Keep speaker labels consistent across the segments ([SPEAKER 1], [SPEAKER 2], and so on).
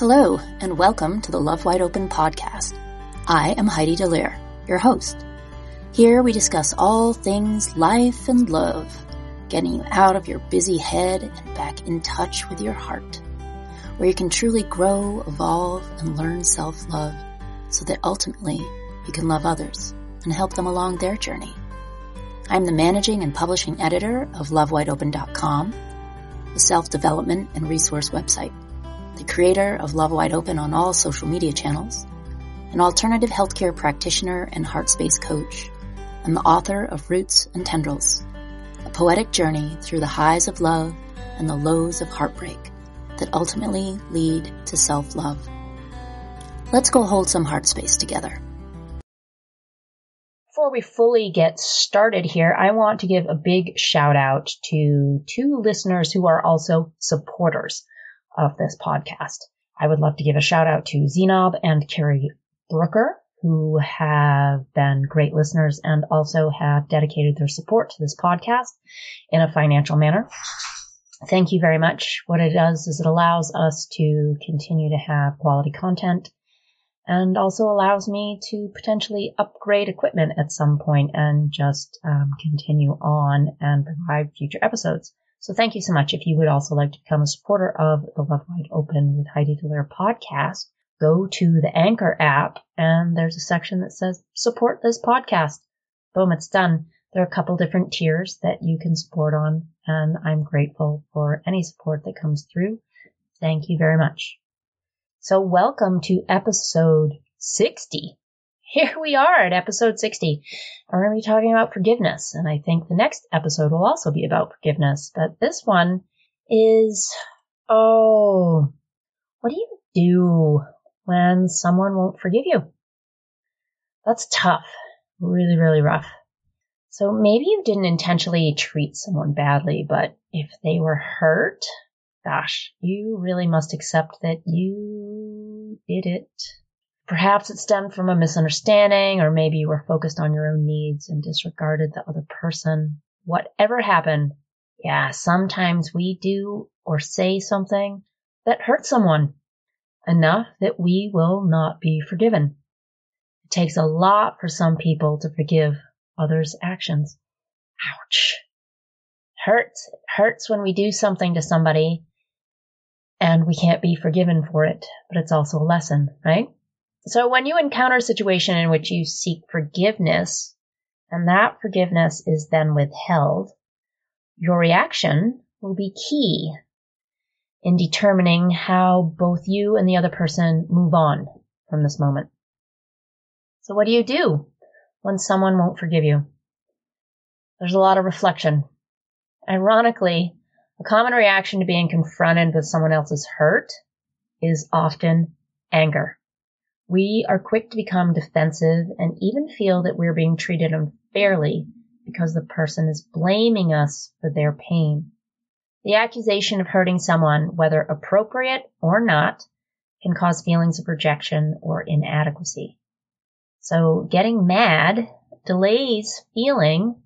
[SPEAKER 1] Hello, and welcome to the Love Wide Open podcast. I am Heidi Delir, your host. Here we discuss all things life and love, getting you out of your busy head and back in touch with your heart, where you can truly grow, evolve, and learn self-love so that ultimately you can love others and help them along their journey. I'm the managing and publishing editor of LoveWideOpen.com, the self-development and resource website the creator of Love Wide Open on all social media channels, an alternative healthcare practitioner and heart space coach, and the author of Roots and Tendrils, a poetic journey through the highs of love and the lows of heartbreak that ultimately lead to self-love. Let's go hold some heart space together.
[SPEAKER 2] Before we fully get started here, I want to give a big shout out to two listeners who are also supporters of this podcast. I would love to give a shout out to Zenob and Carrie Brooker, who have been great listeners and also have dedicated their support to this podcast in a financial manner. Thank you very much. What it does is it allows us to continue to have quality content and also allows me to potentially upgrade equipment at some point and just um, continue on and provide future episodes. So thank you so much. If you would also like to become a supporter of the Love Wide Open with Heidi Delir podcast, go to the Anchor app and there's a section that says support this podcast. Boom, it's done. There are a couple different tiers that you can support on and I'm grateful for any support that comes through. Thank you very much. So welcome to episode 60 here we are at episode 60. We're going to be talking about forgiveness. And I think the next episode will also be about forgiveness. But this one is, oh, what do you do when someone won't forgive you? That's tough. Really, really rough. So maybe you didn't intentionally treat someone badly, but if they were hurt, gosh, you really must accept that you did it. Perhaps it stemmed from a misunderstanding, or maybe you were focused on your own needs and disregarded the other person. Whatever happened, yeah, sometimes we do or say something that hurts someone enough that we will not be forgiven. It takes a lot for some people to forgive others' actions. Ouch. It hurts. It hurts when we do something to somebody and we can't be forgiven for it, but it's also a lesson, right? So when you encounter a situation in which you seek forgiveness and that forgiveness is then withheld, your reaction will be key in determining how both you and the other person move on from this moment. So what do you do when someone won't forgive you? There's a lot of reflection. Ironically, a common reaction to being confronted with someone else's hurt is often anger. We are quick to become defensive and even feel that we're being treated unfairly because the person is blaming us for their pain. The accusation of hurting someone, whether appropriate or not, can cause feelings of rejection or inadequacy. So getting mad delays feeling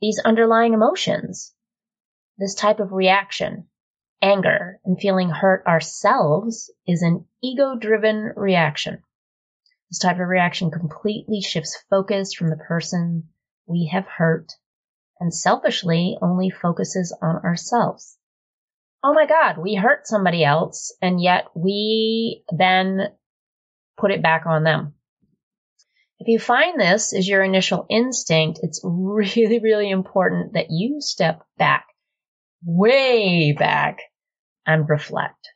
[SPEAKER 2] these underlying emotions. This type of reaction anger and feeling hurt ourselves is an ego driven reaction. This type of reaction completely shifts focus from the person we have hurt and selfishly only focuses on ourselves. Oh my God, we hurt somebody else and yet we then put it back on them. If you find this is your initial instinct, it's really, really important that you step back way back and reflect.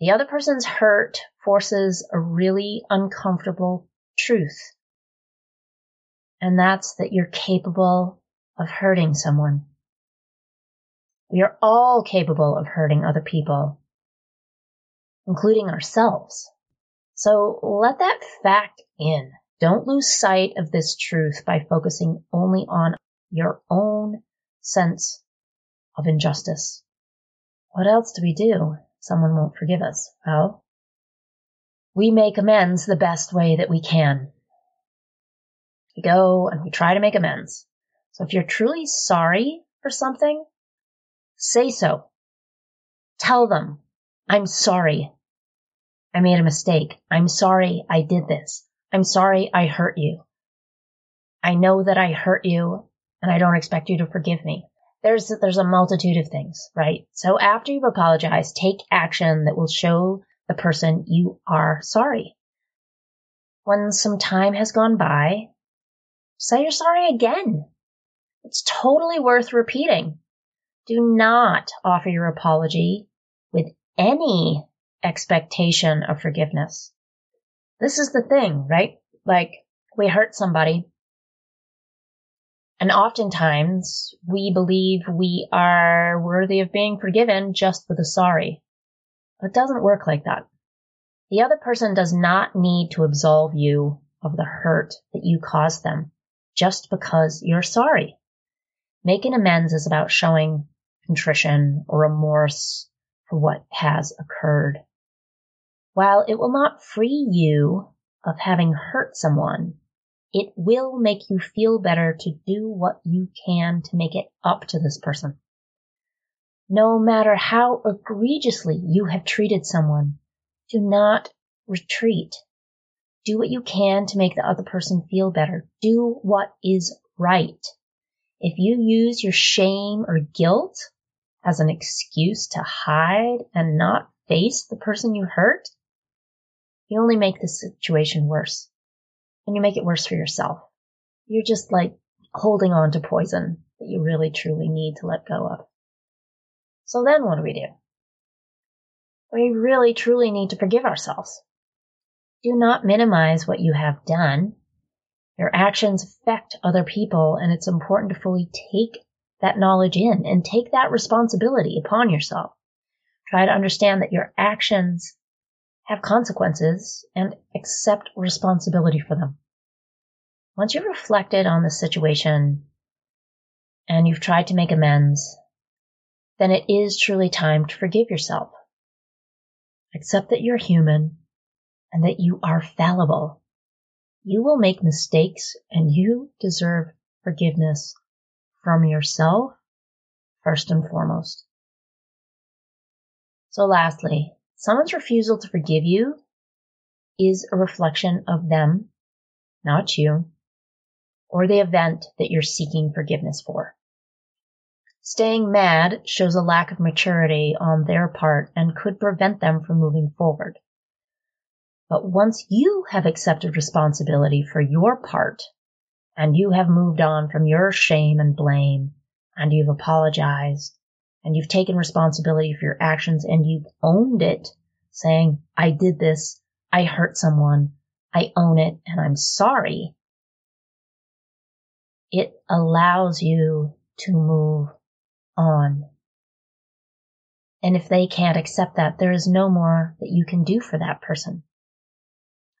[SPEAKER 2] The other person's hurt forces a really uncomfortable truth. And that's that you're capable of hurting someone. We are all capable of hurting other people, including ourselves. So let that fact in. Don't lose sight of this truth by focusing only on your own sense of injustice. What else do we do? Someone won't forgive us. Well, we make amends the best way that we can. We go and we try to make amends. So if you're truly sorry for something, say so. Tell them, I'm sorry. I made a mistake. I'm sorry I did this. I'm sorry I hurt you. I know that I hurt you and I don't expect you to forgive me. There's, there's a multitude of things, right? So after you've apologized, take action that will show the person you are sorry. When some time has gone by, say you're sorry again. It's totally worth repeating. Do not offer your apology with any expectation of forgiveness. This is the thing, right? Like we hurt somebody and oftentimes we believe we are worthy of being forgiven just with a sorry. But it doesn't work like that. The other person does not need to absolve you of the hurt that you caused them just because you're sorry. Making amends is about showing contrition or remorse for what has occurred. While it will not free you of having hurt someone, it will make you feel better to do what you can to make it up to this person. No matter how egregiously you have treated someone, do not retreat. Do what you can to make the other person feel better. Do what is right. If you use your shame or guilt as an excuse to hide and not face the person you hurt, you only make the situation worse and you make it worse for yourself. You're just like holding on to poison that you really truly need to let go of. So then what do we do? We really truly need to forgive ourselves. Do not minimize what you have done. Your actions affect other people and it's important to fully take that knowledge in and take that responsibility upon yourself. Try to understand that your actions have consequences and accept responsibility for them. Once you've reflected on the situation and you've tried to make amends, then it is truly time to forgive yourself. Accept that you're human and that you are fallible. You will make mistakes and you deserve forgiveness from yourself first and foremost. So lastly, Someone's refusal to forgive you is a reflection of them, not you, or the event that you're seeking forgiveness for. Staying mad shows a lack of maturity on their part and could prevent them from moving forward. But once you have accepted responsibility for your part and you have moved on from your shame and blame and you've apologized and you've taken responsibility for your actions and you've owned it, saying, I did this, I hurt someone, I own it, and I'm sorry, it allows you to move on. And if they can't accept that, there is no more that you can do for that person.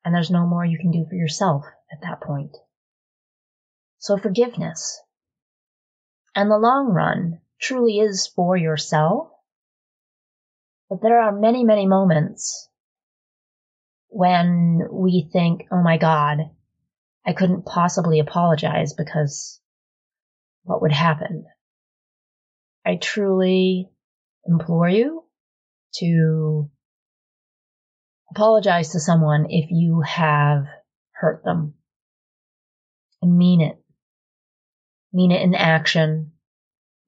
[SPEAKER 2] And there's no more you can do for yourself at that point. So forgiveness and the long run truly is for yourself. But there are many, many moments when we think, oh my God, I couldn't possibly apologize because what would happen? I truly implore you to apologize to someone if you have hurt them and mean it. Mean it in action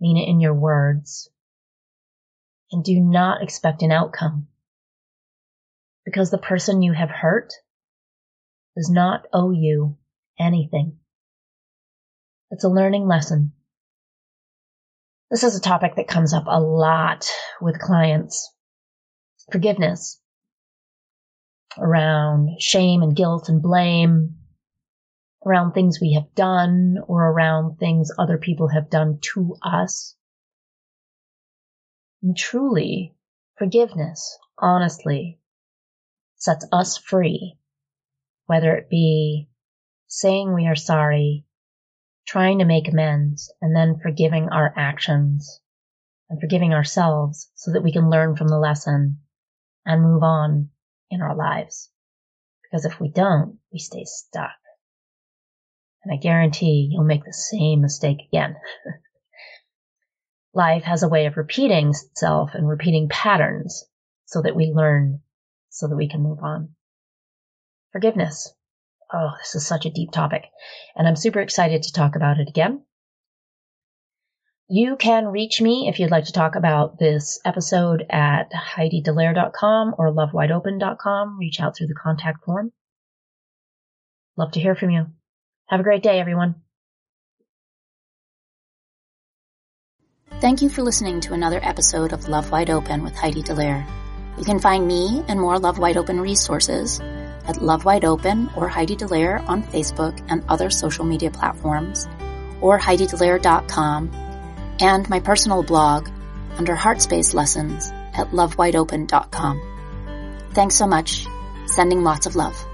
[SPEAKER 2] mean it in your words, and do not expect an outcome. Because the person you have hurt does not owe you anything. It's a learning lesson. This is a topic that comes up a lot with clients. Forgiveness around shame and guilt and blame, around things we have done or around things other people have done to us. And truly, forgiveness, honestly, sets us free, whether it be saying we are sorry, trying to make amends, and then forgiving our actions and forgiving ourselves so that we can learn from the lesson and move on in our lives. Because if we don't, we stay stuck and I guarantee you'll make the same mistake again. Life has a way of repeating itself and repeating patterns so that we learn so that we can move on. Forgiveness. Oh, this is such a deep topic, and I'm super excited to talk about it again. You can reach me if you'd like to talk about this episode at HeidiDelaire.com or LoveWideOpen.com. Reach out through the contact form. Love to hear from you. Have a great day, everyone.
[SPEAKER 1] Thank you for listening to another episode of Love Wide Open with Heidi Delaire. You can find me and more Love Wide Open resources at Love Wide Open or Heidi Delaire on Facebook and other social media platforms, or HeidiDelaire.com, and my personal blog under Heartspace Lessons at LoveWideOpen.com. Thanks so much. Sending lots of love.